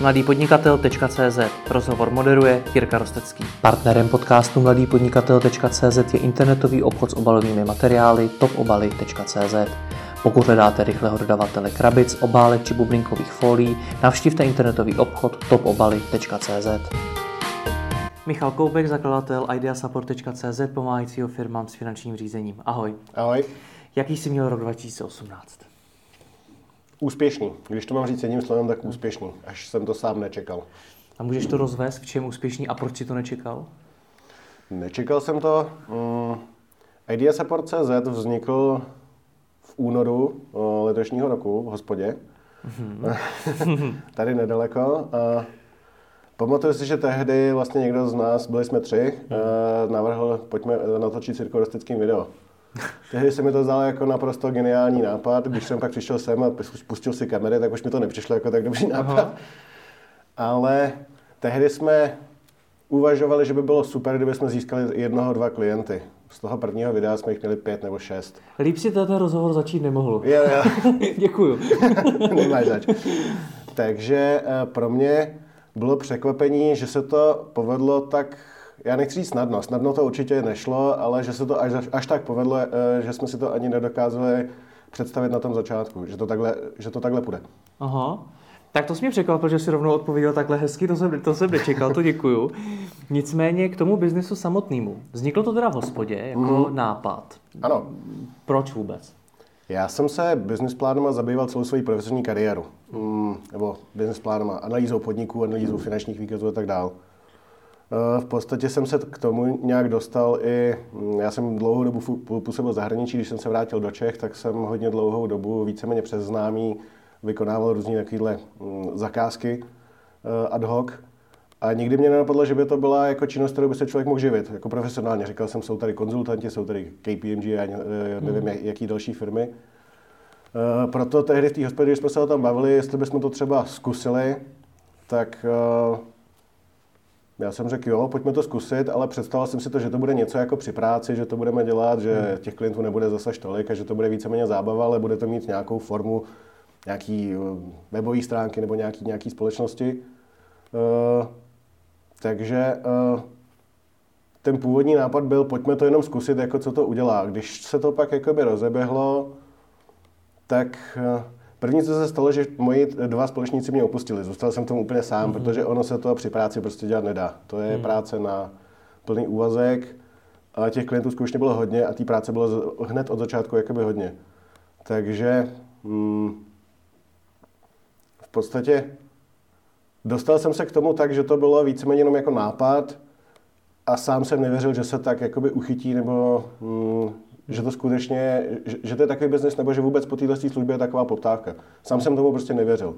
mladýpodnikatel.cz Rozhovor moderuje Jirka Rostecký. Partnerem podcastu mladýpodnikatel.cz je internetový obchod s obalovými materiály topobaly.cz. Pokud hledáte rychlého dodavatele krabic, obálek či bublinkových folií, navštivte internetový obchod topobaly.cz. Michal Koubek, zakladatel ideasupport.cz, pomáhajícího firmám s finančním řízením. Ahoj. Ahoj. Jaký jsi měl rok 2018? Úspěšný. Když to mám říct jedním slovem, tak úspěšný. Až jsem to sám nečekal. A můžeš to rozvést, v čem úspěšný a proč si to nečekal? Nečekal jsem to. Mm, Ideasupport.cz vznikl v únoru letošního roku v hospodě. Mm-hmm. Tady nedaleko. A pamatuju si, že tehdy vlastně někdo z nás, byli jsme tři, mm. navrhl, pojďme natočit cirkoristický video. Tehdy se mi to zdalo jako naprosto geniální nápad. Když jsem pak přišel sem a pustil si kamery, tak už mi to nepřišlo jako tak dobrý nápad. Aha. Ale tehdy jsme uvažovali, že by bylo super, kdyby jsme získali jednoho, dva klienty. Z toho prvního videa jsme jich měli pět nebo šest. Líp si ten rozhovor začít nemohl. Jo, jo. Děkuju. Nemáš zač. Takže eh, pro mě bylo překvapení, že se to povedlo tak já nechci říct snadno, snadno to určitě nešlo, ale že se to až, až tak povedlo, eh, že jsme si to ani nedokázali představit na tom začátku, že to takhle, že to takhle půjde. Aha. Tak to jsi mě překvapil, že si rovnou odpověděl takhle hezky, to jsem, to jsem nečekal, to děkuju. Nicméně k tomu biznesu samotnému. Vzniklo to teda v hospodě jako mm. nápad. Ano. Proč vůbec? Já jsem se business plánama zabýval celou svou profesionální kariéru. Mm, nebo business plánama, analýzou podniků, analýzou finančních výkazů a tak dále. Eh, v podstatě jsem se k tomu nějak dostal i, hm, já jsem dlouhou dobu působil v zahraničí, když jsem se vrátil do Čech, tak jsem hodně dlouhou dobu víceméně přes známý vykonával různé takovéhle hm, zakázky eh, ad hoc. A nikdy mě nenapadlo, že by to byla jako činnost, kterou by se člověk mohl živit, jako profesionálně. Říkal jsem, jsou tady konzultanti, jsou tady KPMG a eh, nevím, hmm. jaký další firmy. Proto tehdy v té hospodě, když jsme se o tom bavili, jestli bychom to třeba zkusili, tak já jsem řekl, jo, pojďme to zkusit, ale představil jsem si to, že to bude něco jako při práci, že to budeme dělat, že hmm. těch klientů nebude zase tolik a že to bude víceméně zábava, ale bude to mít nějakou formu, nějaký eh, webové stránky nebo nějaký, nějaký společnosti. Uh, takže uh, ten původní nápad byl, pojďme to jenom zkusit, jako co to udělá. Když se to pak jakoby rozeběhlo, tak uh, První, co se stalo, že moji dva společníci mě opustili. Zůstal jsem tomu úplně sám, mm-hmm. protože ono se to při práci prostě dělat nedá. To je mm. práce na plný úvazek a těch klientů skutečně bylo hodně a té práce bylo hned od začátku jakoby hodně. Takže mm, v podstatě dostal jsem se k tomu tak, že to bylo víceméně jenom jako nápad a sám jsem nevěřil, že se tak jakoby uchytí nebo mm, že to skutečně, že, že to je takový biznes, nebo že vůbec po této službě je taková poptávka. Sám jsem tomu prostě nevěřil.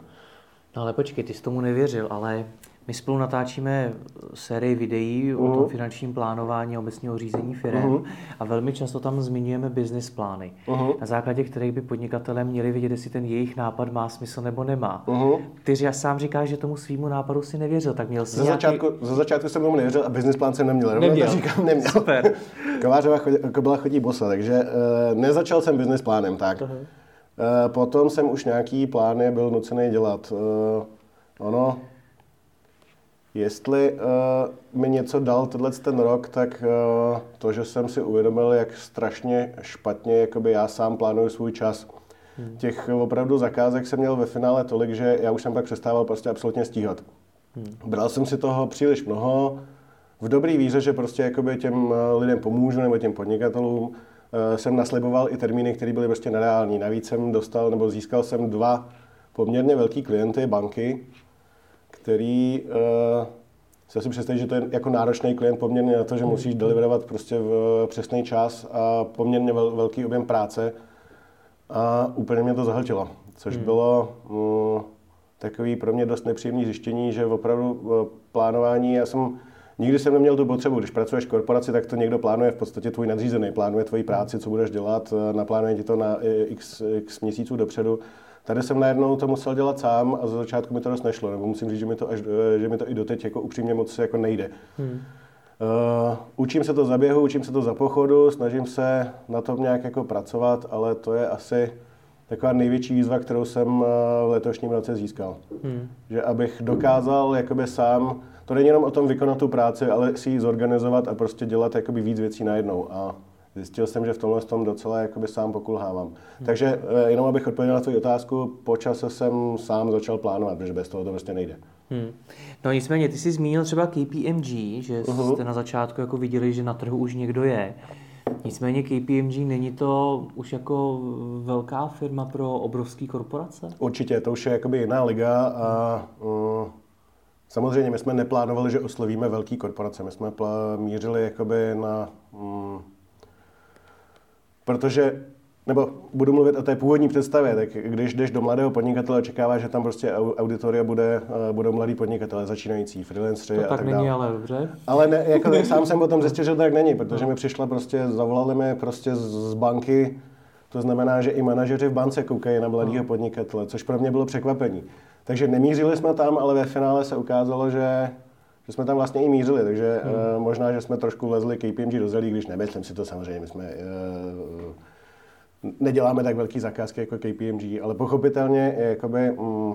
No ale počkej, ty jsi tomu nevěřil, ale my spolu natáčíme sérii videí uh-huh. o tom mhm. finančním plánování obecního řízení firm uh-huh. a velmi často tam zmiňujeme business plány, uh-huh. na základě kterých by podnikatelé měli vědět, jestli ten jejich nápad má smysl nebo nemá. Uh-huh. Ty já sám říkáš, že tomu svýmu nápadu si nevěřil, tak měl jsi za, nějaký... začátku, za začátku jsem tomu nevěřil a business plán jsem neměl. Neměl. To říkám, neměl. Super. Kovářová chodí, byla chodí bosa, takže uh, nezačal jsem business plánem, tak. Uh-huh. Uh, potom jsem už nějaký plány byl nucený dělat. Uh, ono, Jestli uh, mi něco dal tenhle ten rok, tak uh, to, že jsem si uvědomil, jak strašně špatně jakoby já sám plánuju svůj čas. Hmm. Těch opravdu zakázek jsem měl ve finále tolik, že já už jsem pak přestával prostě absolutně stíhat. Hmm. Bral jsem si toho příliš mnoho, v dobrý víře, že prostě jakoby těm eh, lidem pomůžu nebo těm podnikatelům. Jsem nasliboval i termíny, které byly prostě nereální. Navíc jsem dostal nebo získal jsem dva poměrně velký klienty banky, který uh, si asi představit, že to je jako náročný klient poměrně na to, že musíš deliverovat prostě v přesný čas a poměrně vel, velký objem práce. A úplně mě to zahltilo, což hmm. bylo um, takový pro mě dost nepříjemný zjištění, že opravdu uh, plánování, já jsem Nikdy jsem neměl tu potřebu, když pracuješ v korporaci, tak to někdo plánuje v podstatě tvůj nadřízený, plánuje tvoji práci, co budeš dělat, naplánuje ti to na x, x měsíců dopředu. Tady jsem najednou to musel dělat sám a za začátku mi to dost nešlo, nebo musím říct, že mi to, až, že mi to i doteď jako upřímně moc jako nejde. Hmm. Uh, učím se to za běhu, učím se to za pochodu, snažím se na tom nějak jako pracovat, ale to je asi taková největší výzva, kterou jsem v letošním roce získal. Hmm. Že abych dokázal jakoby sám, to není jenom o tom vykonat tu práci, ale si ji zorganizovat a prostě dělat jakoby víc věcí najednou. A zjistil jsem, že v tomhle tom docela jakoby sám pokulhávám. Hmm. Takže jenom abych odpověděl na tvou otázku, po čase jsem sám začal plánovat, protože bez toho to prostě nejde. Hmm. No nicméně, ty jsi zmínil třeba KPMG, že uh-huh. jste na začátku jako viděli, že na trhu už někdo je. Nicméně KPMG není to už jako velká firma pro obrovské korporace? Určitě, to už je jakoby jiná liga a uh, samozřejmě my jsme neplánovali, že oslovíme velké korporace. My jsme mířili jakoby na... Um, protože nebo budu mluvit o té původní představě, tak když jdeš do mladého podnikatele, očekává, že tam prostě auditoria bude, eh, budou mladý podnikatele, začínající, freelanceri a tak, tak není, dále. ale dobře. Ale ne, jako sám jsem potom zjistil, že to tak není, protože mi přišla prostě, zavolali mi prostě z banky, to znamená, že i manažeři v bance koukají na mladého podnikatele, což pro mě bylo překvapení. Takže nemířili jsme tam, ale ve finále se ukázalo, že že jsme tam vlastně i mířili, takže hmm. uh, možná, že jsme trošku lezli KPMG do zelí, když nemyslím si to samozřejmě, my jsme uh, neděláme tak velký zakázky jako KPMG, ale pochopitelně jakoby, mm,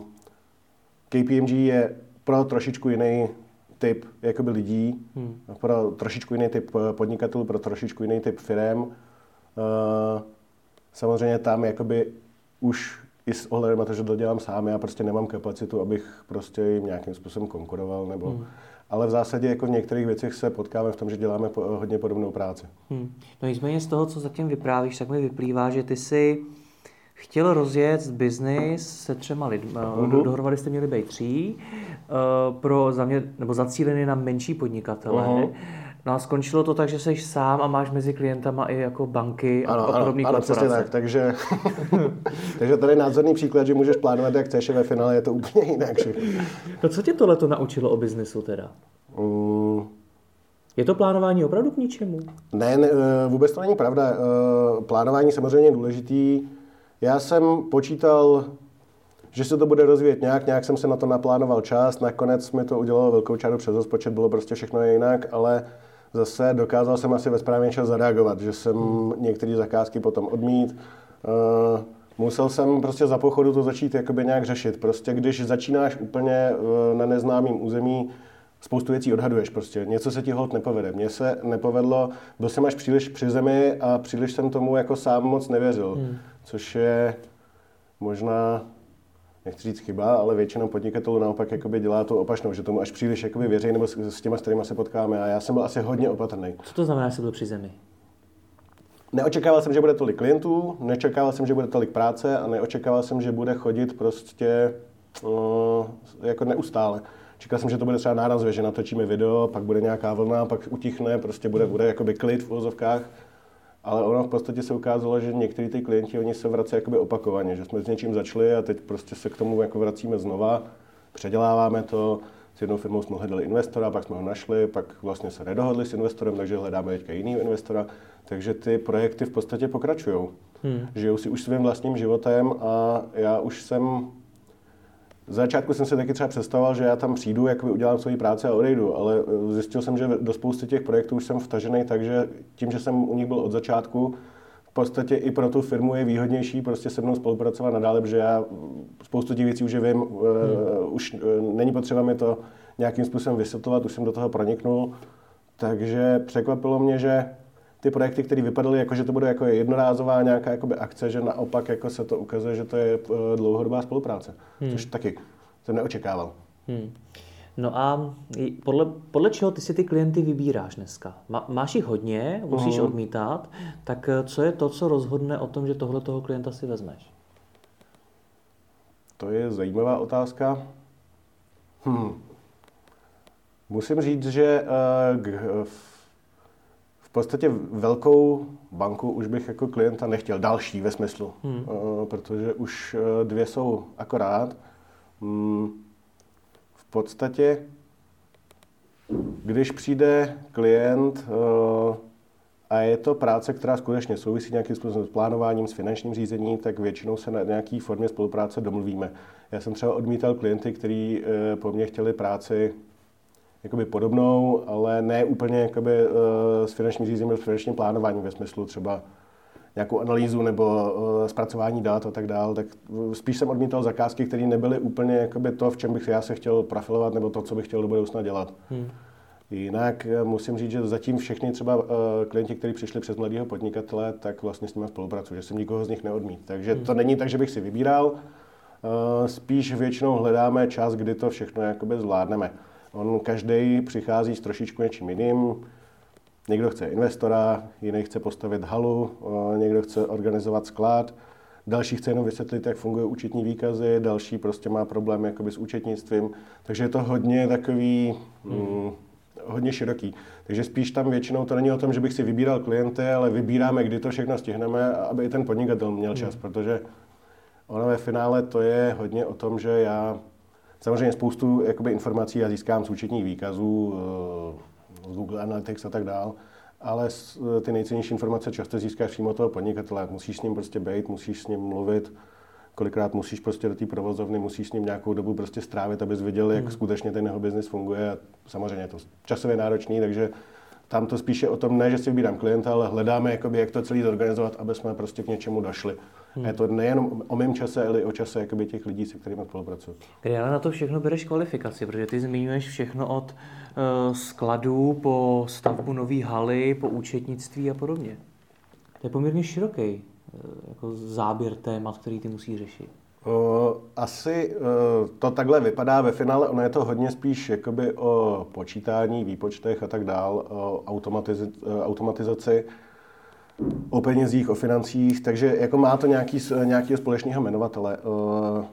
KPMG je pro trošičku jiný typ jakoby lidí, hmm. pro trošičku jiný typ eh, podnikatelů, pro trošičku jiný typ firm. Uh, samozřejmě tam jakoby už i s ohledem na to, že to dělám sám, já prostě nemám kapacitu, abych prostě jim nějakým způsobem konkuroval nebo hmm ale v zásadě jako v některých věcech se potkáme v tom, že děláme hodně podobnou práci. Hmm. No nicméně z toho, co zatím vyprávíš, tak mi vyplývá, že ty si chtěl rozjet biznis se třema lidmi. Uh-huh. Dohromady jste měli být tří, uh, pro zamě, nebo zacílený na menší podnikatele. Uh-huh. No a skončilo to tak, že jsi sám a máš mezi klientama i jako banky a, ano, a podobné ano, korporace. tak, takže, takže tady je názorný příklad, že můžeš plánovat, jak chceš, ve finále je to úplně jinak. no co tě tohle naučilo o biznesu teda? Mm. Je to plánování opravdu k ničemu? Ne, ne, eh, vůbec to není pravda. Eh, plánování samozřejmě je důležitý. Já jsem počítal, že se to bude rozvíjet nějak, nějak jsem se na to naplánoval čas, nakonec mi to udělalo velkou čáru přes rozpočet, bylo prostě všechno jinak, ale zase dokázal jsem asi ve správný čas zareagovat, že jsem hmm. některé zakázky potom odmít. Uh, musel jsem prostě za pochodu to začít jakoby nějak řešit. Prostě když začínáš úplně uh, na neznámém území, spoustu věcí odhaduješ prostě. Něco se ti hod nepovede. Mně se nepovedlo, byl jsem až příliš při zemi a příliš jsem tomu jako sám moc nevěřil. Hmm. Což je možná nechci říct chyba, ale většinou podnikatelů naopak jakoby dělá to opačnou, že tomu až příliš jakoby věří nebo s, s těma, s kterými se potkáme. A já jsem byl asi hodně opatrný. Co to znamená, že jsi byl při zemi? Neočekával jsem, že bude tolik klientů, nečekával jsem, že bude tolik práce a neočekával jsem, že bude chodit prostě uh, jako neustále. Čekal jsem, že to bude třeba nárazově, že natočíme video, pak bude nějaká vlna, pak utichne, prostě bude, bude jakoby klid v uvozovkách ale ono v podstatě se ukázalo, že někteří ty klienti, oni se vrací jakoby opakovaně, že jsme s něčím začali a teď prostě se k tomu jako vracíme znova, předěláváme to, s jednou firmou jsme hledali investora, pak jsme ho našli, pak vlastně se nedohodli s investorem, takže hledáme teďka jiný investora. Takže ty projekty v podstatě pokračují. Hmm. Žijou si už svým vlastním životem a já už jsem z začátku jsem si taky třeba představoval, že já tam přijdu, jak udělám svoji práci a odejdu, ale eh, zjistil jsem, že do spousty těch projektů už jsem vtažený, takže tím, že jsem u nich byl od začátku, v podstatě i pro tu firmu je výhodnější prostě se mnou spolupracovat nadále, protože já spoustu těch věcí už vím, hmm. uh, už uh, není potřeba mi to nějakým způsobem vysvětlovat, už jsem do toho proniknul, takže překvapilo mě, že ty projekty, které vypadaly jako, že to bude jako jednorázová nějaká jakoby akce, že naopak jako se to ukazuje, že to je eh, dlouhodobá spolupráce, hmm. což taky jsem neočekával. Hmm. No a podle, podle čeho ty si ty klienty vybíráš dneska? Má, máš jich hodně, musíš uh-huh. odmítat, tak eh, co je to, co rozhodne o tom, že tohle toho klienta si vezmeš? To je zajímavá otázka. Hmm. Musím říct, že uh, podstatě velkou banku už bych jako klienta nechtěl, další ve smyslu, hmm. uh, protože už uh, dvě jsou akorát. Um, v podstatě, když přijde klient uh, a je to práce, která skutečně souvisí nějakým způsobem s plánováním, s finančním řízením, tak většinou se na nějaké formě spolupráce domluvíme. Já jsem třeba odmítal klienty, kteří po mně chtěli práci jakoby podobnou, ale ne úplně jakoby, uh, s finančním řízením, s finančním plánováním ve smyslu třeba nějakou analýzu nebo uh, zpracování dat a tak dále, tak spíš jsem odmítal zakázky, které nebyly úplně jakoby to, v čem bych já se chtěl profilovat, nebo to, co bych chtěl do budoucna dělat. Hmm. Jinak eh, musím říct, že zatím všechny třeba uh, klienti, kteří přišli přes mladého podnikatele, tak vlastně s nimi spolupracuji, že jsem nikoho z nich neodmít. Takže hmm. to není tak, že bych si vybíral, uh, spíš většinou hledáme čas, kdy to všechno jakoby zvládneme. On každý přichází s trošičku něčím jiným, Někdo chce investora, jiný chce postavit halu, někdo chce organizovat sklad, další chce jenom vysvětlit, jak fungují účetní výkazy, další prostě má problém jakoby s účetnictvím. Takže je to hodně takový, hmm. hodně široký. Takže spíš tam většinou to není o tom, že bych si vybíral klienty, ale vybíráme, kdy to všechno stihneme, aby i ten podnikatel měl čas, hmm. protože ono ve finále to je hodně o tom, že já samozřejmě spoustu jakoby, informací já získám z účetních výkazů, z Google Analytics a tak dál, ale ty nejcennější informace často získáš přímo od toho podnikatele. Musíš s ním prostě být, musíš s ním mluvit, kolikrát musíš prostě do té provozovny, musíš s ním nějakou dobu prostě strávit, abys viděl, jak hmm. skutečně ten jeho biznis funguje. A samozřejmě je to časově náročný, takže tam to spíše o tom ne, že si vybírám klienta, ale hledáme, jakoby, jak to celý zorganizovat, aby jsme prostě k něčemu došli. Hmm. A je to nejenom o mém čase, ale i o čase jakoby, těch lidí, se kterými spolupracuji. Kdy ale na to všechno bereš kvalifikaci, protože ty zmiňuješ všechno od uh, skladů po stavbu nové haly, po účetnictví a podobně. To je poměrně široký uh, jako záběr témat, který ty musí řešit. Uh, asi uh, to takhle vypadá ve finále, ono je to hodně spíš jakoby o počítání, výpočtech a tak dál, o automatiz- automatizaci, o penězích, o financích, takže jako má to nějaký, nějakého společného jmenovatele. Uh,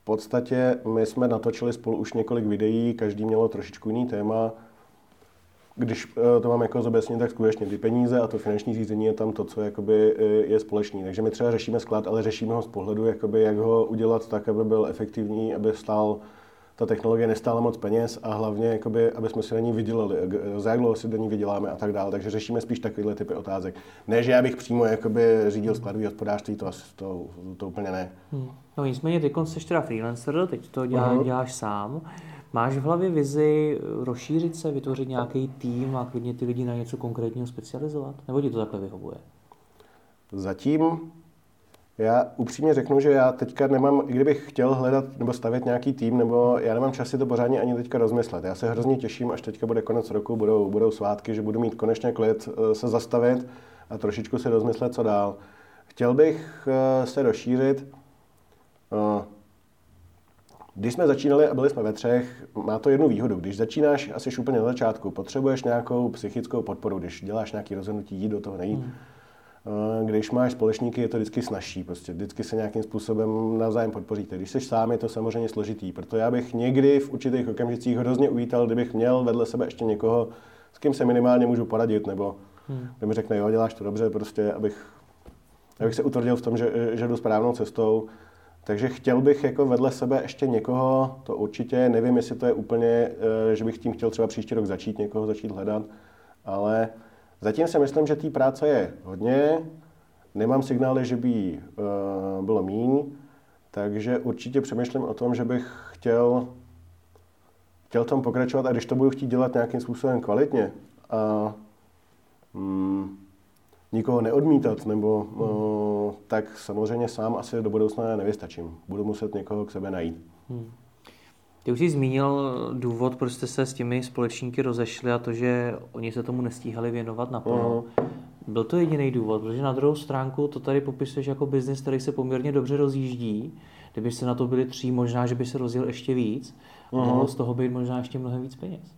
v podstatě my jsme natočili spolu už několik videí, každý mělo trošičku jiný téma, když eh, to mám jako zobecně, tak skutečně ty peníze a to finanční řízení je tam to, co jakoby eh, je společný. Takže my třeba řešíme sklad, ale řešíme ho z pohledu, jakoby, jak ho udělat tak, aby byl efektivní, aby stál ta technologie nestála moc peněz a hlavně, jakoby, aby jsme si na ní vydělali, za jak dlouho si do ní vyděláme a tak dále. Takže řešíme spíš takovéhle typy otázek. Ne, že já bych přímo jakoby, řídil skladový hospodářství, to, to, to úplně ne. Hmm. No nicméně ty jsi teda freelancer, teď to dělá, uh-huh. děláš sám. Máš v hlavě vizi rozšířit se, vytvořit nějaký tým a klidně ty lidi na něco konkrétního specializovat? Nebo ti to takhle vyhovuje? Zatím já upřímně řeknu, že já teďka nemám, i kdybych chtěl hledat nebo stavět nějaký tým, nebo já nemám čas si to pořádně ani teďka rozmyslet. Já se hrozně těším, až teďka bude konec roku, budou, budou svátky, že budu mít konečně klid eh, se zastavit a trošičku si rozmyslet, co dál. Chtěl bych eh, se rozšířit. Eh, když jsme začínali a byli jsme ve třech, má to jednu výhodu. Když začínáš asi úplně na začátku, potřebuješ nějakou psychickou podporu, když děláš nějaké rozhodnutí, jít do toho nejít. Hmm. Když máš společníky, je to vždycky snažší. Prostě vždycky se nějakým způsobem navzájem podpoříte. Když jsi sám, je to samozřejmě složitý. Proto já bych někdy v určitých okamžicích hrozně uvítal, kdybych měl vedle sebe ještě někoho, s kým se minimálně můžu poradit, nebo hmm. kdo mi řekne, jo, děláš to dobře, prostě, abych, abych se utvrdil v tom, že, že jdu správnou cestou. Takže chtěl bych jako vedle sebe ještě někoho, to určitě, nevím, jestli to je úplně, eh, že bych tím chtěl třeba příští rok začít někoho začít hledat, ale zatím si myslím, že té práce je hodně, nemám signály, že by uh, bylo míň, takže určitě přemýšlím o tom, že bych chtěl, chtěl tom pokračovat a když to budu chtít dělat nějakým způsobem kvalitně a mm, nikoho neodmítat, nebo hmm. tak samozřejmě sám asi do budoucna nevystačím. Budu muset někoho k sebe najít. Hmm. Ty už jsi zmínil důvod, proč jste se s těmi společníky rozešli a to, že oni se tomu nestíhali věnovat naplno. Uh-huh. Byl to jediný důvod, protože na druhou stránku to tady popisuješ jako biznis, který se poměrně dobře rozjíždí. Kdyby se na to byli tří, možná, že by se rozjel ještě víc a uh-huh. mohlo z toho být možná ještě mnohem víc peněz.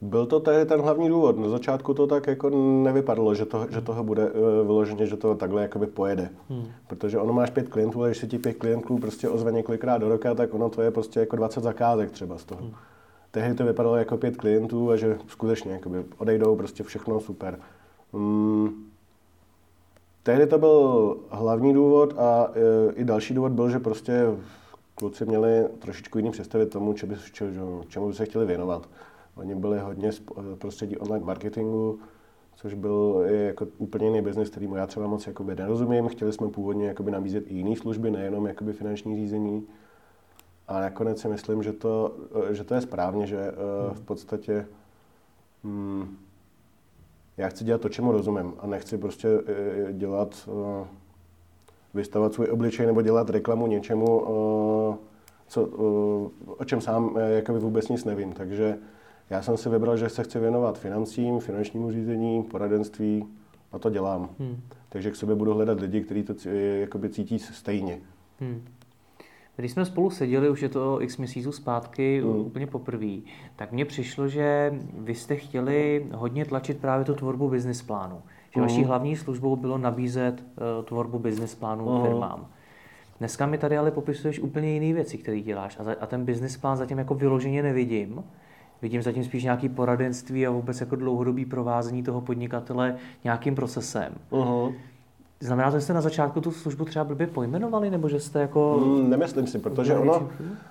Byl to tehdy ten hlavní důvod. Na začátku to tak jako nevypadalo, že, to, že toho bude uh, vyloženě, že to takhle jakoby pojede. Hmm. Protože ono máš pět klientů, a když se ti pět klientů prostě ozve několikrát do roka, tak ono to je prostě jako 20 zakázek třeba z toho. Hmm. Tehdy to vypadalo jako pět klientů a že skutečně jakoby odejdou, prostě všechno super. Hmm. Tehdy to byl hlavní důvod a uh, i další důvod byl, že prostě kluci měli trošičku jiný představit tomu, by, če, čemu by se chtěli věnovat. Oni byli hodně z prostředí online marketingu, což byl jako úplně jiný biznis, kterýmu já třeba moc jakoby nerozumím. Chtěli jsme původně jakoby nabízet i jiné služby, nejenom jakoby finanční řízení. A nakonec si myslím, že to, že to je správně, že hmm. v podstatě hmm, Já chci dělat to, čemu rozumím a nechci prostě eh, dělat, eh, vystavovat svůj obličej nebo dělat reklamu něčemu, eh, co, o čem sám jakoby vůbec nic nevím. Takže já jsem si vybral, že se chci věnovat financím, finančnímu řízení, poradenství a to dělám. Hmm. Takže k sobě budu hledat lidi, kteří to jakoby cítí stejně. Hmm. Když jsme spolu seděli, už je to x měsíců zpátky, mm. úplně poprvé, tak mně přišlo, že vy jste chtěli hodně tlačit právě tu tvorbu business plánu. Že mm. vaší hlavní službou bylo nabízet uh, tvorbu business plánu mm. firmám. Dneska mi tady ale popisuješ úplně jiné věci, které děláš a, za, a ten business plán zatím jako vyloženě nevidím. Vidím zatím spíš nějaký poradenství a vůbec jako dlouhodobý provázení toho podnikatele nějakým procesem. Uh-huh. Znamená to, že jste na začátku tu službu třeba blbě pojmenovali, nebo že jste jako... Mm, nemyslím si, protože ono,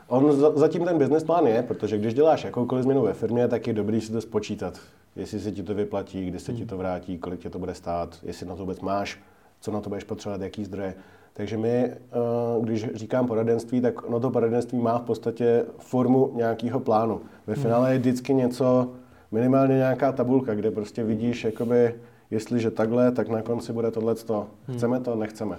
on zatím ten business plán je, protože když děláš jakoukoliv změnu ve firmě, tak je dobrý si to spočítat. Jestli se ti to vyplatí, kdy se ti to vrátí, kolik tě to bude stát, jestli na to vůbec máš, co na to budeš potřebovat, jaký zdroje. Takže my, eh, když říkám poradenství, tak ono to poradenství má v podstatě formu nějakého plánu. Ve finále je vždycky něco, minimálně nějaká tabulka, kde prostě vidíš, jakoby, jestliže takhle, tak na konci bude tohle. Hmm. Chceme to, nechceme.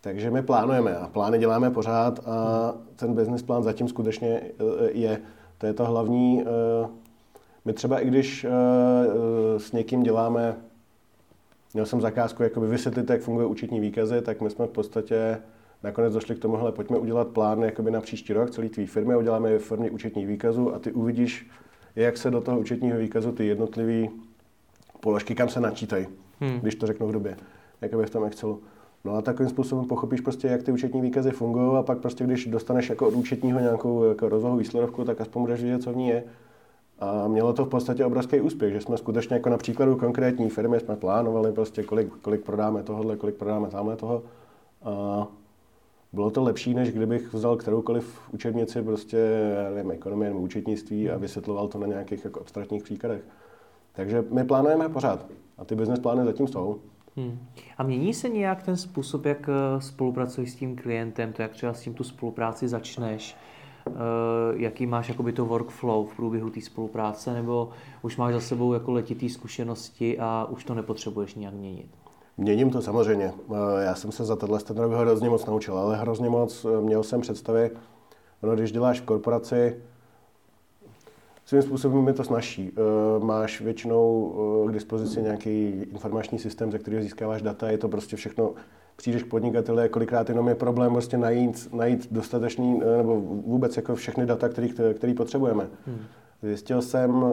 Takže my plánujeme a plány děláme pořád a ten business plán zatím skutečně eh, je. To je to hlavní. Eh, my třeba i když s někým děláme měl jsem zakázku jakoby vysvětlit, jak funguje účetní výkazy, tak my jsme v podstatě nakonec došli k tomu, hele, pojďme udělat plán jakoby na příští rok celý tvý firmy, uděláme je v formě účetních výkazů a ty uvidíš, jak se do toho účetního výkazu ty jednotlivé položky, kam se načítají, hmm. když to řeknu v době, jakoby v tom Excelu. No a takovým způsobem pochopíš prostě, jak ty účetní výkazy fungují a pak prostě, když dostaneš jako od účetního nějakou jako rozvahu výsledovku, tak aspoň budeš vědět, co v ní je. A mělo to v podstatě obrovský úspěch, že jsme skutečně jako na příkladu konkrétní firmy jsme plánovali prostě, kolik, kolik prodáme tohohle, kolik prodáme tamhle toho. A bylo to lepší, než kdybych vzal kteroukoliv učebnici, prostě, nevím, ekonomie nebo účetnictví a vysvětloval to na nějakých jako abstraktních příkladech. Takže my plánujeme pořád a ty business plány zatím jsou. Hmm. A mění se nějak ten způsob, jak eh, spolupracuješ s tím klientem, to jak třeba s tím tu spolupráci začneš? Eh, jaký máš jakoby to workflow v průběhu té spolupráce, nebo už máš za sebou jako letitý zkušenosti a už to nepotřebuješ nějak měnit? Měním to samozřejmě. Eh, já jsem se za tenhle ten rok hrozně moc naučil, ale hrozně moc eh, měl jsem představy, no, když děláš v korporaci, svým způsobem je to snažší. Máš většinou k dispozici nějaký informační systém, ze kterého získáváš data, je to prostě všechno přijdeš k podnikateli, kolikrát jenom je problém prostě najít, najít dostatečný, eh, nebo vůbec jako všechny data, který, který potřebujeme. Hmm. Zjistil jsem, uh,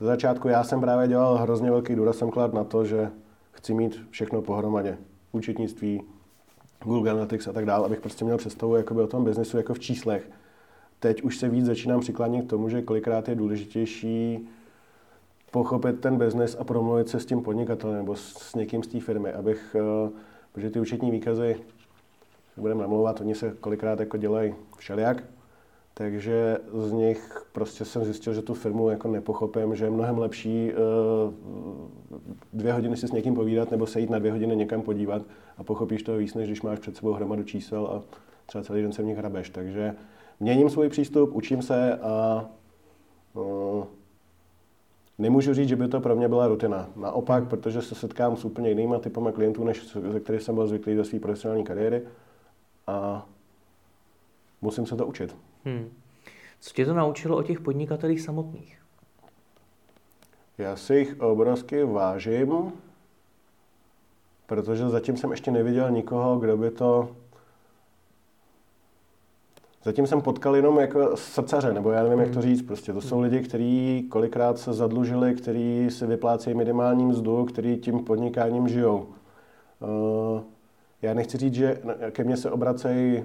za začátku já jsem právě dělal hrozně velký důraz jsem klad na to, že chci mít všechno pohromadě. Účetnictví, Google Analytics a tak dále, abych prostě měl představu jakoby o tom biznesu jako v číslech. Teď už se víc začínám přiklánět k tomu, že kolikrát je důležitější pochopit ten biznes a promluvit se s tím podnikatelem nebo s, s někým z té firmy, abych uh, protože ty účetní výkazy, budeme namlouvat, oni se kolikrát jako dělají všelijak, takže z nich prostě jsem zjistil, že tu firmu jako nepochopím, že je mnohem lepší uh, dvě hodiny si s někým povídat nebo se jít na dvě hodiny někam podívat a pochopíš to víc, než když máš před sebou hromadu čísel a třeba celý den se v nich hrabeš. Takže měním svůj přístup, učím se a uh, Nemůžu říct, že by to pro mě byla rutina. Naopak, protože se setkám s úplně jinýma typama klientů, než ze kterých jsem byl zvyklý do své profesionální kariéry a musím se to učit. Hmm. Co tě to naučilo o těch podnikatelích samotných? Já si jich obrovsky vážím, protože zatím jsem ještě neviděl nikoho, kdo by to Zatím jsem potkal jenom jako srdcaře, nebo já nevím, jak to hmm. říct. Prostě to jsou hmm. lidi, kteří kolikrát se zadlužili, kteří si vyplácejí minimální mzdu, kteří tím podnikáním žijou. Uh, já nechci říct, že ke mně se obracejí uh,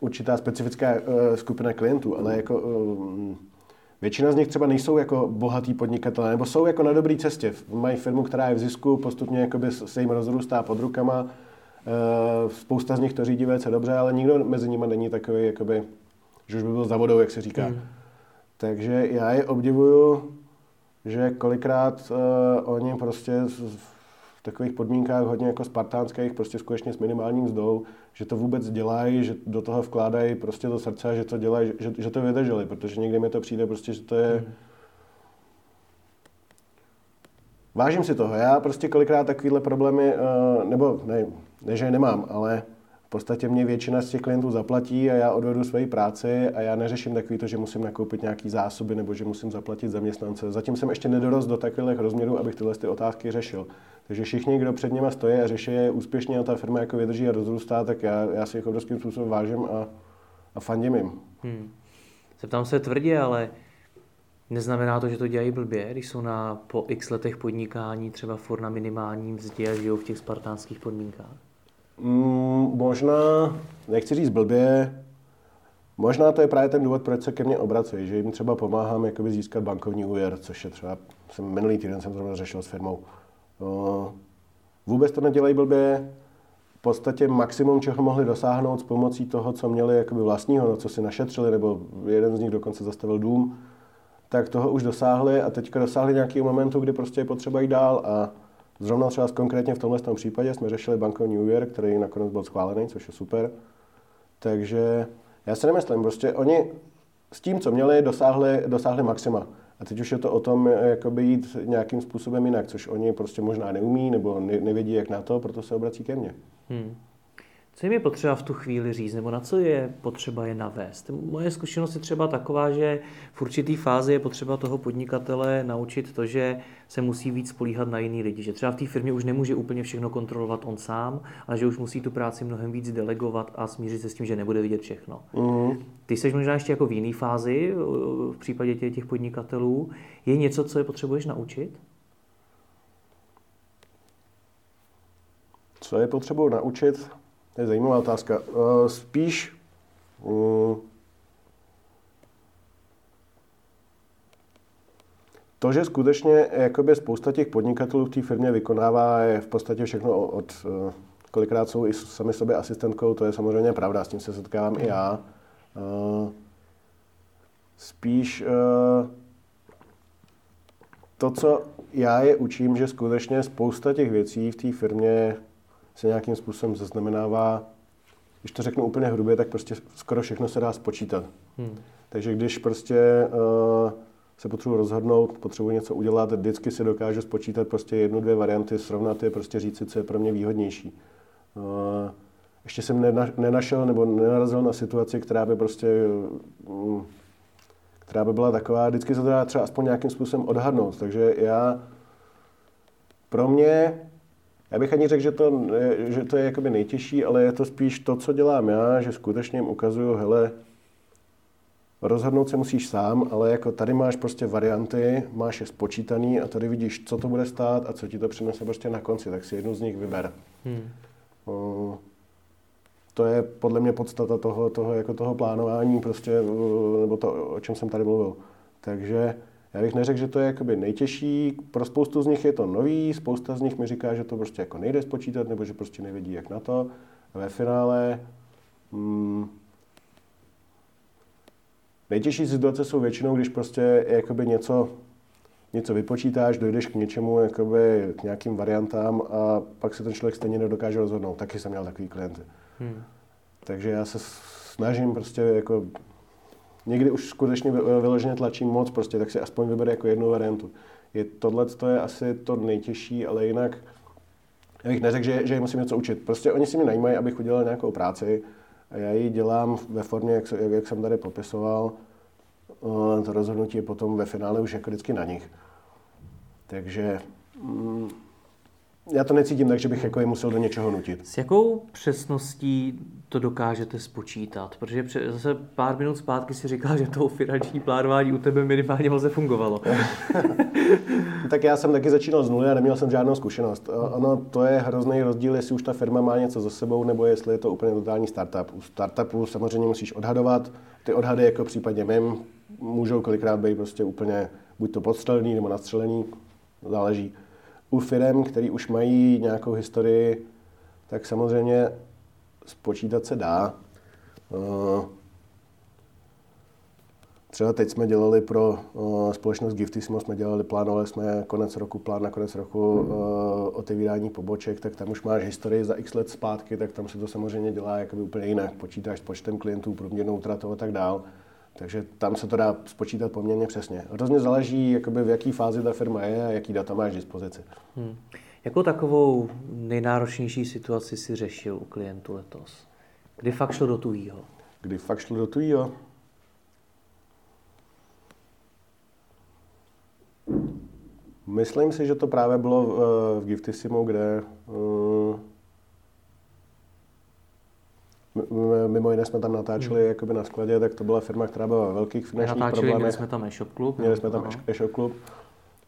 určitá specifická uh, skupina klientů, ale jako uh, většina z nich třeba nejsou jako bohatý podnikatelé, nebo jsou jako na dobré cestě. Mají firmu, která je v zisku, postupně se jim rozrůstá pod rukama, spousta z nich to řídí velice dobře, ale nikdo mezi nimi není takový, jakoby, že už by byl za vodou, jak se říká. Mm. Takže já je obdivuju, že kolikrát uh, oni prostě v takových podmínkách hodně jako spartánských, prostě skutečně s minimálním mzdou, že to vůbec dělají, že do toho vkládají prostě to srdce, že to dělají, že, že to vydrželi, protože někdy mi to přijde prostě, že to je mm vážím si toho. Já prostě kolikrát takovýhle problémy, uh, nebo ne, ne, že nemám, ale v podstatě mě většina z těch klientů zaplatí a já odvedu svoji práci a já neřeším takový to, že musím nakoupit nějaký zásoby nebo že musím zaplatit zaměstnance. Zatím jsem ještě nedorost do takových rozměrů, abych tyhle ty otázky řešil. Takže všichni, kdo před něma stojí a řeší je úspěšně a ta firma jako vydrží a rozrůstá, tak já, já si jich obrovským způsobem vážím a, a fandím jim. Hmm. Zeptám se tvrdě, ale neznamená to, že to dělají blbě, když jsou na po x letech podnikání třeba for na minimální mzdě a žijou v těch spartánských podmínkách? Mm, možná, nechci říct blbě, možná to je právě ten důvod, proč se ke mně obrací, že jim třeba pomáhám jakoby získat bankovní úvěr, což je třeba, jsem minulý týden jsem to řešil s firmou. Uh, vůbec to nedělají blbě, v podstatě maximum, čeho mohli dosáhnout s pomocí toho, co měli jakoby vlastního, no, co si našetřili, nebo jeden z nich dokonce zastavil dům, tak toho už dosáhli a teďka dosáhli nějakého momentu, kdy prostě je potřeba jít dál a zrovna třeba konkrétně v tomhle tom případě jsme řešili bankovní úvěr, který nakonec byl schválený, což je super. Takže já si nemyslím, prostě oni s tím, co měli, dosáhli, dosáhli maxima. A teď už je to o tom, jakoby jít nějakým způsobem jinak, což oni prostě možná neumí nebo nevědí, jak na to, proto se obrací ke mně. Hmm. Co jim je potřeba v tu chvíli říct, nebo na co je potřeba je navést? Moje zkušenost je třeba taková, že v určitý fázi je potřeba toho podnikatele naučit to, že se musí víc spolíhat na jiný lidi. Že třeba v té firmě už nemůže úplně všechno kontrolovat on sám, ale že už musí tu práci mnohem víc delegovat a smířit se s tím, že nebude vidět všechno. Mm. Ty jsi možná ještě jako v jiné fázi v případě těch, těch podnikatelů. Je něco, co je potřebuješ naučit? Co je potřebuji naučit? To je zajímavá otázka. Uh, spíš um, to, že skutečně jakoby spousta těch podnikatelů v té firmě vykonává, je v podstatě všechno od, uh, kolikrát jsou i sami sobě asistentkou, to je samozřejmě pravda, s tím se setkávám i já. Uh, spíš to, co já je učím, že skutečně spousta těch věcí v té firmě se nějakým způsobem zaznamenává, když to řeknu úplně hrubě, tak prostě skoro všechno se dá spočítat. Hmm. Takže když prostě uh, se potřebuji rozhodnout, potřebuji něco udělat, vždycky si dokážu spočítat prostě jednu, dvě varianty, srovnat je, prostě říct si, co je pro mě výhodnější. Uh, ještě jsem nena, nenašel nebo nenarazil na situaci, která by prostě um, která by byla taková, vždycky se to dá třeba aspoň nějakým způsobem odhadnout. Takže já, pro mě já bych ani řekl, že to, že to je jakoby nejtěžší, ale je to spíš to, co dělám já, že skutečně jim ukazuju, hele, rozhodnout se musíš sám, ale jako tady máš prostě varianty, máš je spočítaný a tady vidíš, co to bude stát a co ti to přinese prostě na konci, tak si jednu z nich vyber. Hmm. O, to je podle mě podstata toho, toho, jako toho plánování, prostě, nebo to, o čem jsem tady mluvil. Takže já bych neřekl, že to je jakoby nejtěžší. Pro spoustu z nich je to nový, spousta z nich mi říká, že to prostě jako nejde spočítat, nebo že prostě nevědí, jak na to. A ve finále hmm, nejtěžší situace jsou většinou, když prostě jakoby něco, něco vypočítáš, dojdeš k něčemu, jakoby k nějakým variantám a pak se ten člověk stejně nedokáže rozhodnout. Taky jsem měl takový klienty. Hmm. Takže já se snažím prostě jako někdy už skutečně vyloženě tlačím moc, prostě, tak si aspoň vybere jako jednu variantu. Je, tohle to je asi to nejtěžší, ale jinak já bych neřekl, že, že musím něco učit. Prostě oni si mě najímají, abych udělal nějakou práci a já ji dělám ve formě, jak, jak, jak jsem tady popisoval. To rozhodnutí je potom ve finále už jako vždycky na nich. Takže mm, já to necítím tak, že bych jako je musel do něčeho nutit. S jakou přesností to dokážete spočítat? Protože zase pár minut zpátky si říkal, že to finanční plánování u tebe minimálně moc fungovalo. tak já jsem taky začínal z nuly a neměl jsem žádnou zkušenost. Ono, to je hrozný rozdíl, jestli už ta firma má něco za sebou, nebo jestli je to úplně totální startup. U startupu samozřejmě musíš odhadovat. Ty odhady, jako případně mým, můžou kolikrát být prostě úplně buď to podstřelený nebo nastřelený, záleží u firm, který už mají nějakou historii, tak samozřejmě spočítat se dá. Eh, třeba teď jsme dělali pro eh, společnost Giftissimo, jsme dělali, plánovali jsme konec roku, plán na konec roku eh, otevírání poboček, tak tam už máš historii za x let zpátky, tak tam se to samozřejmě dělá jakoby úplně jinak. Počítáš s počtem klientů, průměrnou útratou a tak dál. Takže tam se to dá spočítat poměrně přesně. Hrozně záleží, jakoby v jaký fázi ta firma je a jaký data máš k dispozici. Hmm. Jakou takovou nejnáročnější situaci si řešil u klientů letos? Kdy fakt šlo do tujího? Kdy fakt šlo do tujího? Myslím si, že to právě bylo v, eh, v Giftissimo, kde uh, mimo jiné jsme tam natáčeli hmm. jakoby na skladě, tak to byla firma, která byla ve velkých finančních natáčeli, problémech. Měli jsme tam e-shop klub. Měli jsme tam e-shop klub.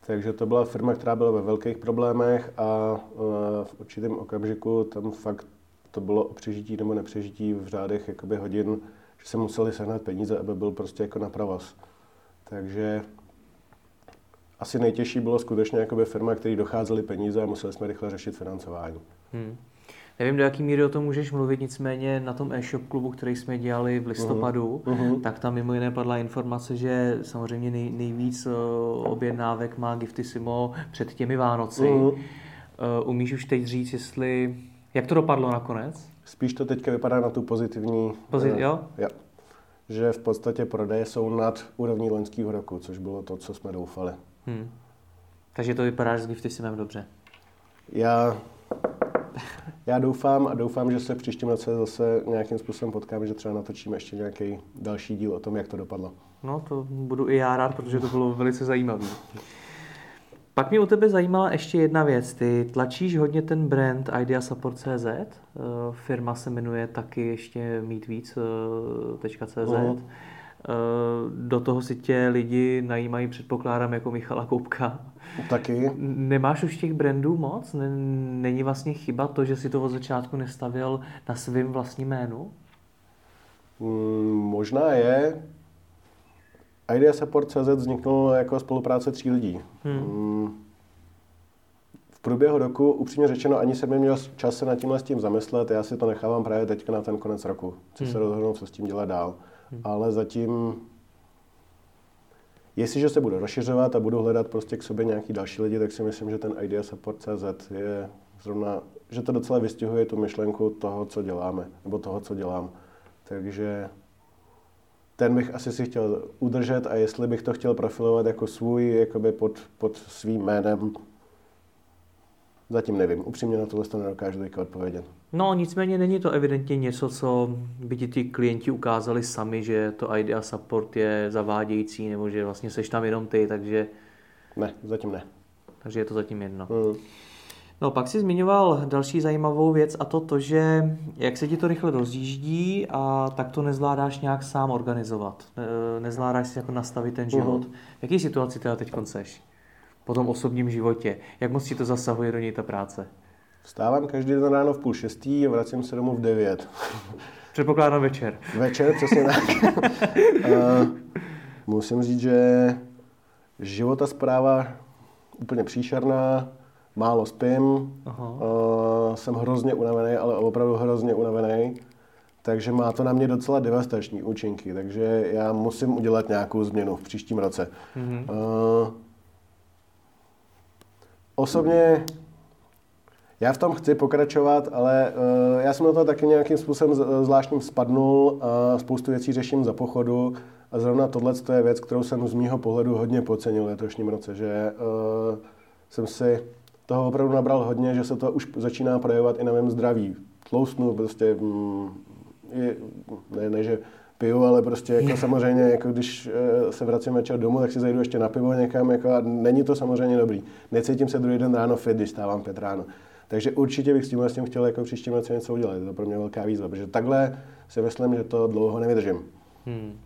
Takže to byla firma, která byla ve velkých problémech a uh, v určitém okamžiku tam fakt to bylo o přežití nebo nepřežití v řádech jakoby hodin, že se museli sehnat peníze, aby byl prostě jako na provoz. Takže asi nejtěžší bylo skutečně jakoby firma, který docházely peníze a museli jsme rychle řešit financování. Hmm. Nevím, do jaký míry o tom můžeš mluvit, nicméně na tom e-shop klubu, který jsme dělali v listopadu, uh-huh. tak tam mimo jiné padla informace, že samozřejmě nej, nejvíc uh, objednávek má Giftissimo před těmi Vánoci. Uh-huh. Uh, umíš už teď říct, jestli... Jak to dopadlo nakonec? Spíš to teďka vypadá na tu pozitivní... Pozit, uh, jo? Jo. Že v podstatě prodeje jsou nad úrovní loňského roku, což bylo to, co jsme doufali. Hmm. Takže to vypadá s Giftissimem dobře. Já já doufám a doufám, že se příštím roce zase nějakým způsobem potkáme, že třeba natočíme ještě nějaký další díl o tom, jak to dopadlo. No, to budu i já rád, protože to bylo velice zajímavé. Pak mě u tebe zajímala ještě jedna věc. Ty tlačíš hodně ten brand IdeaSupport.cz. Eh, firma se jmenuje taky ještě mít víc.cz. Uh-huh. Eh, do toho si tě lidi najímají, předpokládám, jako Michala Koupka. Taky. Nemáš už těch brandů moc? Není vlastně chyba to, že si to od začátku nestavil na svým vlastním jménu? Mm, možná je. Idea Support.cz vzniknul jako spolupráce tří lidí. Hmm. Mm, v průběhu roku, upřímně řečeno, ani jsem neměl čas se nad tímhle s tím zamyslet. Já si to nechávám právě teďka na ten konec roku. Chci hmm. se rozhodnout, co s tím dělat dál. Hmm. Ale zatím, jestliže se budu rozšiřovat a budu hledat prostě k sobě nějaký další lidi, tak si myslím, že ten Idea Support.cz je zrovna, že to docela vystihuje tu myšlenku toho, co děláme, nebo toho, co dělám. Takže ten bych asi si chtěl udržet a jestli bych to chtěl profilovat jako svůj, jakoby pod, pod svým jménem, Zatím nevím. Upřímně na tohle to nedokážu teďka odpovědět. No, nicméně není to evidentně něco, co by ti ty klienti ukázali sami, že to idea support je zavádějící, nebo že vlastně seš tam jenom ty, takže... Ne, zatím ne. Takže je to zatím jedno. Mm. No, pak si zmiňoval další zajímavou věc a to to, že jak se ti to rychle rozjíždí a tak to nezvládáš nějak sám organizovat. Nezvládáš si jako nastavit ten život. Mm. V jaký situaci teda teď seš? po tom osobním životě? Jak moc ti to zasahuje do něj ta práce? Vstávám každý den ráno v půl šestý a vracím se domů v devět. Předpokládám večer. Večer, přesně tak. uh, musím říct, že života zpráva úplně příšerná, málo spím, Aha. Uh, jsem hrozně unavený, ale opravdu hrozně unavený. Takže má to na mě docela devastační účinky, takže já musím udělat nějakou změnu v příštím roce. Mm-hmm. Uh, Osobně já v tom chci pokračovat, ale uh, já jsem na to taky nějakým způsobem zvláštním spadnul a spoustu věcí řeším za pochodu a zrovna tohle je věc, kterou jsem z mýho pohledu hodně podcenil v letošním roce, že uh, jsem si toho opravdu nabral hodně, že se to už začíná projevovat i na mém zdraví. Tloustnu prostě, mm, je, ne, ne, že piju, ale prostě jako samozřejmě, jako když eh, se vracím večer domů, tak si zajdu ještě na pivo někam jako a není to samozřejmě dobrý. Necítím se druhý den ráno fit, když stávám pět ráno. Takže určitě bych s tím, tím chtěl jako příštím roce něco udělat. Je to pro mě velká výzva, protože takhle si myslím, že to dlouho nevydržím. Hmm.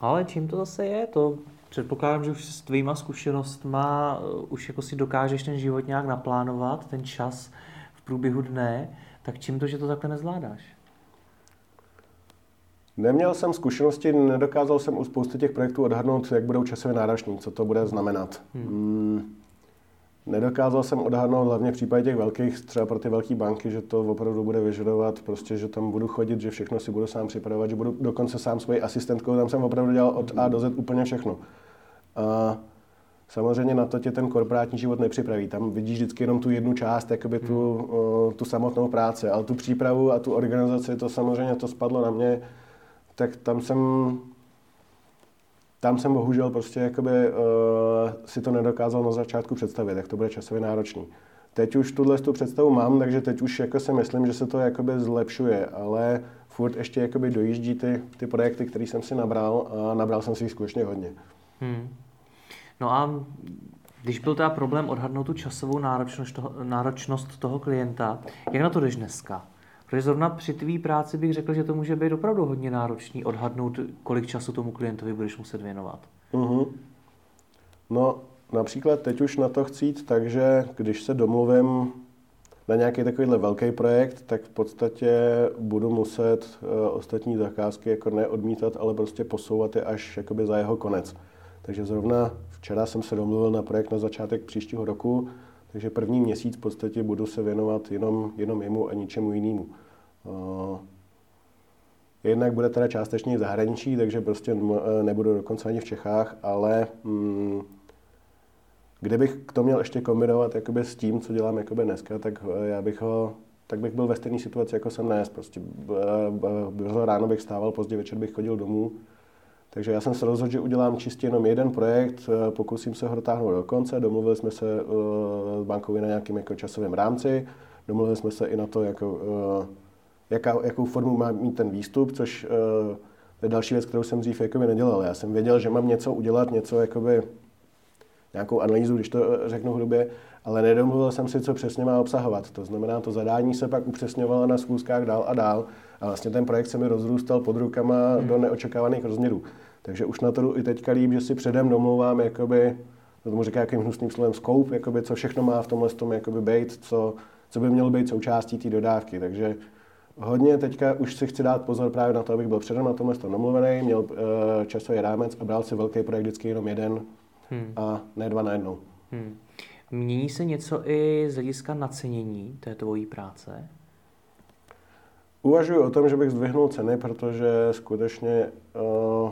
Ale čím to zase je? To předpokládám, že už s tvýma zkušenostma uh, už jako si dokážeš ten život nějak naplánovat, ten čas v průběhu dne, tak čím to, že to takhle nezvládáš? Neměl jsem zkušenosti, nedokázal jsem u spousty těch projektů odhadnout, jak budou časově nároční, co to bude znamenat. Hmm. Mm, nedokázal jsem odhadnout hlavně v případě těch velkých, třeba pro ty velké banky, že to opravdu bude vyžadovat, prostě, že tam budu chodit, že všechno si budu sám připravovat, že budu dokonce sám svoji asistentkou, tam jsem opravdu dělal od A do Z úplně všechno. A samozřejmě na to tě ten korporátní život nepřipraví. Tam vidíš vždycky jenom tu jednu část, jakoby tu, hmm. tu samotnou práci, ale tu přípravu a tu organizaci, to samozřejmě to spadlo na mě tak tam jsem tam jsem bohužel prostě jakoby, uh, si to nedokázal na začátku představit, jak to bude časově náročný. Teď už tuhle tu představu mám, takže teď už jako si myslím, že se to jakoby zlepšuje, ale furt ještě jakoby dojíždí ty, ty projekty, které jsem si nabral a nabral jsem si jich skutečně hodně. Hmm. No a když byl teda problém odhadnout tu časovou náročnost toho, náročnost toho klienta, jak na to jdeš dneska? Protože zrovna při tvý práci bych řekl, že to může být opravdu hodně náročný odhadnout, kolik času tomu klientovi budeš muset věnovat. Uh-huh. No, například teď už na to chci jít, takže když se domluvím na nějaký takovýhle velký projekt, tak v podstatě budu muset uh, ostatní zakázky jako neodmítat, ale prostě posouvat je až jakoby za jeho konec. Takže zrovna včera jsem se domluvil na projekt na začátek příštího roku, takže první měsíc v podstatě budu se věnovat jenom, jenom jemu a ničemu jinému. Jednak bude teda částečně v zahraničí, takže prostě nebudu dokonce ani v Čechách, ale mm, kdybych to měl ještě kombinovat jakoby s tím, co dělám jakoby dneska, tak eh, já bych ho tak bych byl ve stejné situaci, jako jsem dnes. Prostě brzo ráno bych stával, pozdě večer bych chodil domů. Takže já jsem se rozhodl, že udělám čistě jenom jeden projekt, eh, pokusím se ho dotáhnout do konce. Domluvili jsme se eh, s bankou na nějakým jako časovém rámci, domluvili jsme se i na to, jako, jaká, jakou formu má mít ten výstup, což je další věc, kterou jsem dřív jakoby nedělal. Já jsem věděl, že mám něco udělat, něco jakoby nějakou analýzu, když to řeknu hrubě, ale nedomluvil jsem si, co přesně má obsahovat. To znamená, to zadání se pak upřesňovalo na schůzkách dál a dál a vlastně ten projekt se mi rozrůstal pod rukama hmm. do neočekávaných rozměrů. Takže už na to jdu i teďka líp, že si předem domlouvám, jakoby, to tomu říká jakým hnusným slovem scope, jakoby, co všechno má v tomhle tom jakoby být, co, co by mělo být součástí té dodávky. Takže hodně teďka už si chci dát pozor právě na to, abych byl předem na tomhle tom domluvený, měl uh, časový rámec a bral si velký projekt vždycky jenom jeden, hmm. a ne dva najednou. Hmm. Mění se něco i z hlediska nacenění té tvojí práce? Uvažuji o tom, že bych zdvihnul ceny, protože skutečně uh,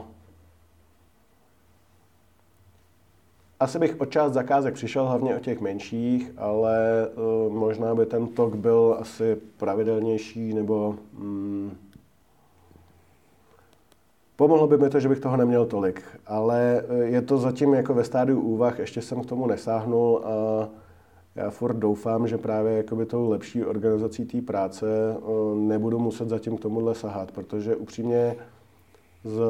asi bych o část zakázek přišel, hlavně o těch menších, ale uh, možná by ten tok byl asi pravidelnější nebo um, Pomohlo by mi to, že bych toho neměl tolik, ale eh, je to zatím jako ve stádiu úvah, ještě jsem k tomu nesáhnul a já furt doufám, že právě jakoby tou lepší organizací té práce eh, nebudu muset zatím k tomuhle sahat, protože upřímně z,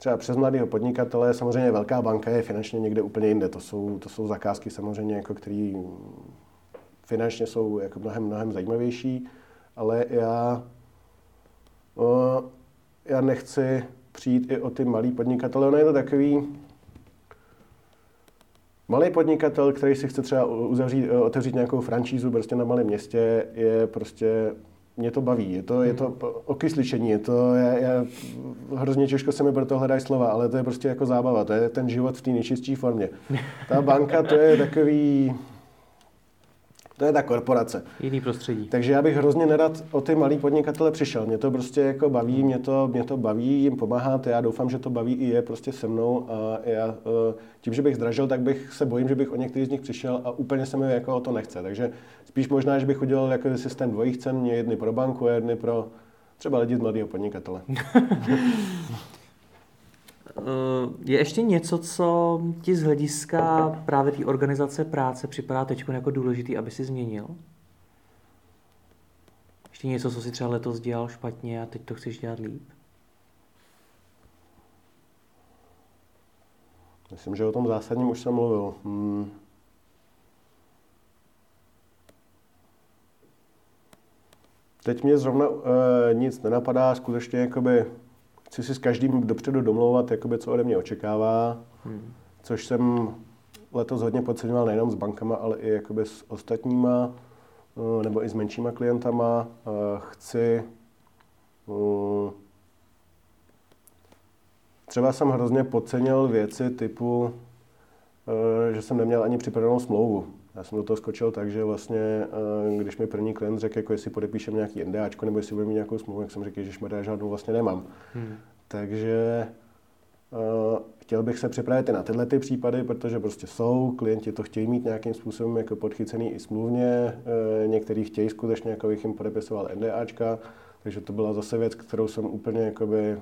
třeba přes mladého podnikatele samozřejmě velká banka je finančně někde úplně jinde. To jsou, to jsou zakázky samozřejmě, jako které finančně jsou jako mnohem, mnohem zajímavější, ale já eh, já nechci přijít i o ty malý podnikatele. Ono je to takový malý podnikatel, který si chce třeba uzavřít, otevřít nějakou franšízu prostě na malém městě, je prostě mě to baví, je to, je to okysličení, je to, já, já, hrozně těžko se mi pro to hledají slova, ale to je prostě jako zábava, to je ten život v té nejčistší formě. Ta banka, to je takový, to je ta korporace. Jiný prostředí. Takže já bych hrozně nerad o ty malý podnikatele přišel. Mě to prostě jako baví, mě to, mě to baví jim pomáhat. Já doufám, že to baví i je prostě se mnou. A já eh, tím, že bych zdražil, tak bych se bojím, že bych o některý z nich přišel a úplně se mi jako o to nechce. Takže spíš možná, že bych udělal jako systém dvojích cen, jedny pro banku a jedny pro třeba lidi z mladého podnikatele. Je ještě něco, co ti z hlediska právě té organizace práce připadá teď jako důležitý, aby si změnil? Ještě něco, co si třeba letos dělal špatně a teď to chceš dělat líp? Myslím, že o tom zásadním už jsem mluvil. Hmm. Teď mě zrovna uh, nic nenapadá, skutečně jakoby chci si s každým dopředu domlouvat, jakoby, co ode mě očekává, hmm. což jsem letos hodně podceňoval nejenom s bankama, ale i jakoby s ostatníma, eh, nebo i s menšíma klientama. Eh, chci eh, Třeba jsem hrozně podcenil věci typu, že jsem neměl ani připravenou smlouvu. Já jsem do toho skočil tak, že vlastně, když mi první klient řekl, jako jestli podepíšem nějaký NDAčko nebo jestli budeme mít nějakou smlouvu, jak jsem řekl, že šmaré žádnou vlastně nemám. Hmm. Takže uh, chtěl bych se připravit i na tyhle ty případy, protože prostě jsou, klienti to chtějí mít nějakým způsobem jako podchycený i smluvně, uh, někteří chtějí skutečně, jako bych jim podepisoval NDAčka, takže to byla zase věc, kterou jsem úplně jakoby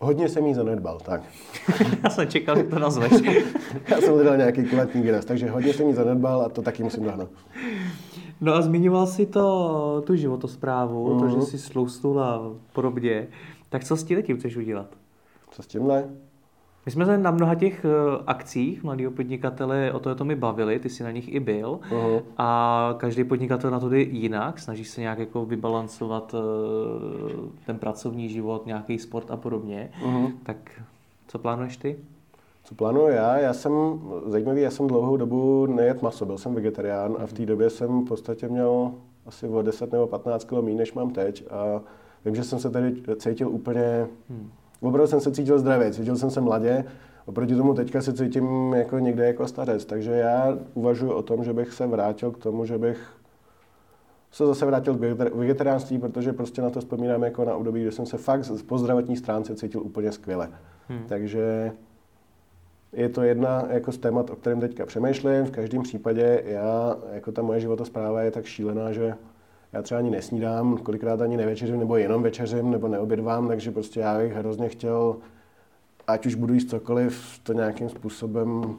Hodně jsem jí zanedbal, tak. Já jsem čekal, že to nazveš. Já jsem hledal nějaký kulatní výraz, takže hodně jsem jí zanedbal a to taky musím dohnat. No a zmiňoval si to, tu životosprávu, mm-hmm. to, že jsi sloustul a podobně. Tak co s tím tím chceš udělat? Co s tímhle? My jsme se na mnoha těch eh, akcích mladého podnikatele o to, to mi bavili, ty jsi na nich i byl uh-huh. a každý podnikatel na to jde jinak, snaží se nějak jako vybalancovat eh, ten pracovní život, nějaký sport a podobně. Uh-huh. Tak co plánuješ ty? Co plánuju já? Já jsem, zajímavý, já jsem dlouhou dobu nejet maso, byl jsem vegetarián a v té době jsem v podstatě měl asi o 10 nebo 15 kg méně, než mám teď a vím, že jsem se tady cítil úplně hmm Opravdu jsem se cítil zdravě, cítil jsem se mladě, oproti tomu teďka se cítím jako někde jako starec, takže já uvažuji o tom, že bych se vrátil k tomu, že bych se zase vrátil k vegetariánství, protože prostě na to vzpomínám jako na období, kdy jsem se fakt po zdravotní stránce cítil úplně skvěle. Hmm. Takže je to jedna jako z témat, o kterém teďka přemýšlím. V každém případě já, jako ta moje životospráva je tak šílená, že já třeba ani nesnídám, kolikrát ani nevečeřím, nebo jenom večeřím, nebo neobědvám, takže prostě já bych hrozně chtěl, ať už budu jíst cokoliv, to nějakým způsobem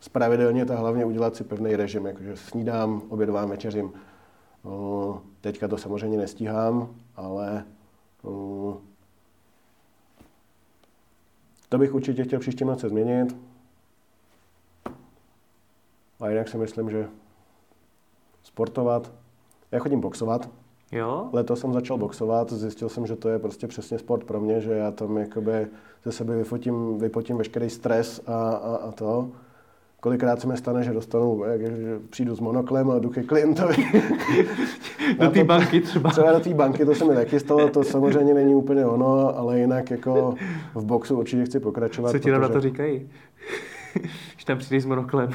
spravedlně a hlavně udělat si pevný režim, jakože snídám, obědvám, večeřím. No, teďka to samozřejmě nestíhám, ale no, to bych určitě chtěl příští noci změnit. A jinak si myslím, že sportovat, já chodím boxovat. Jo? Letos jsem začal boxovat, zjistil jsem, že to je prostě přesně sport pro mě, že já tam jakoby ze sebe vyfotím, vypotím veškerý stres a, a, a to. Kolikrát se mi stane, že dostanu, jak, že přijdu s monoklem a jdu ke klientovi. do té banky třeba. Třeba do té banky, to se mi taky stalo, to samozřejmě není úplně ono, ale jinak jako v boxu určitě chci pokračovat. Co ti protože... na to říkají? Když tam přijdeš s monoklem.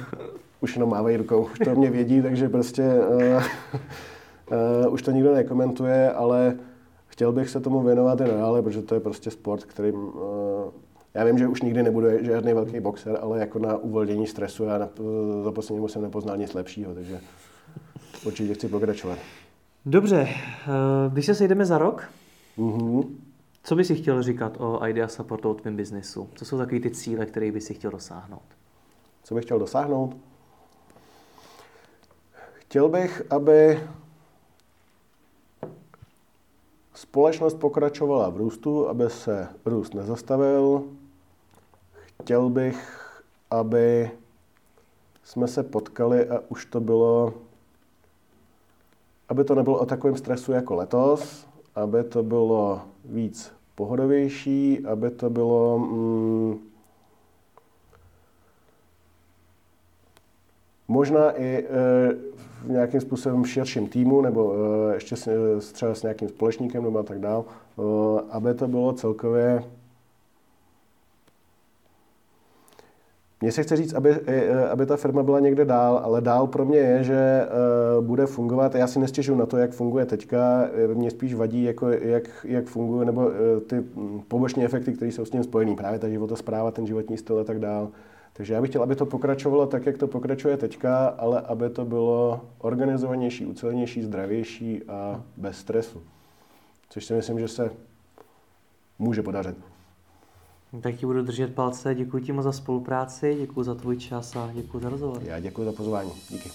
Už jenom mávají rukou, už to mě vědí, takže prostě... Uh, Uh, už to nikdo nekomentuje, ale chtěl bych se tomu věnovat i nadále, protože to je prostě sport, kterým uh, já vím, že už nikdy nebudu žádný velký boxer, ale jako na uvolnění stresu já na, za poslední jsem nepoznal nic lepšího, takže určitě chci pokračovat. Dobře, eh, když se sejdeme za rok, uh-huh. co by si chtěl říkat o Idea Supportu o tvém biznesu? Co jsou takové ty cíle, které by si chtěl dosáhnout? Co bych chtěl dosáhnout? Chtěl bych, aby Společnost pokračovala v růstu, aby se růst nezastavil. Chtěl bych, aby jsme se potkali a už to bylo, aby to nebylo o takovém stresu jako letos, aby to bylo víc pohodovější, aby to bylo mm, možná i e, v nějakým způsobem širším týmu nebo uh, ještě s, třeba s nějakým společníkem nebo tak dál, uh, aby to bylo celkově Mně se chce říct, aby, eh, aby ta firma byla někde dál, ale dál pro mě je, že bude fungovat. Já si nestěžuji na to, jak funguje teďka. Mě spíš vadí, jako, jak, jak funguje, nebo ty poboční efekty, které jsou s tím spojený. Právě ta životospráva, ten životní styl a tak dál. Takže já bych chtěl, aby to pokračovalo tak, jak to pokračuje teďka, ale aby to bylo organizovanější, ucelenější, zdravější a bez stresu. Což si myslím, že se může podařit. Tak ti budu držet palce. Děkuji ti moc za spolupráci, děkuji za tvůj čas a děkuji za rozhovor. Já děkuji za pozvání. Díky.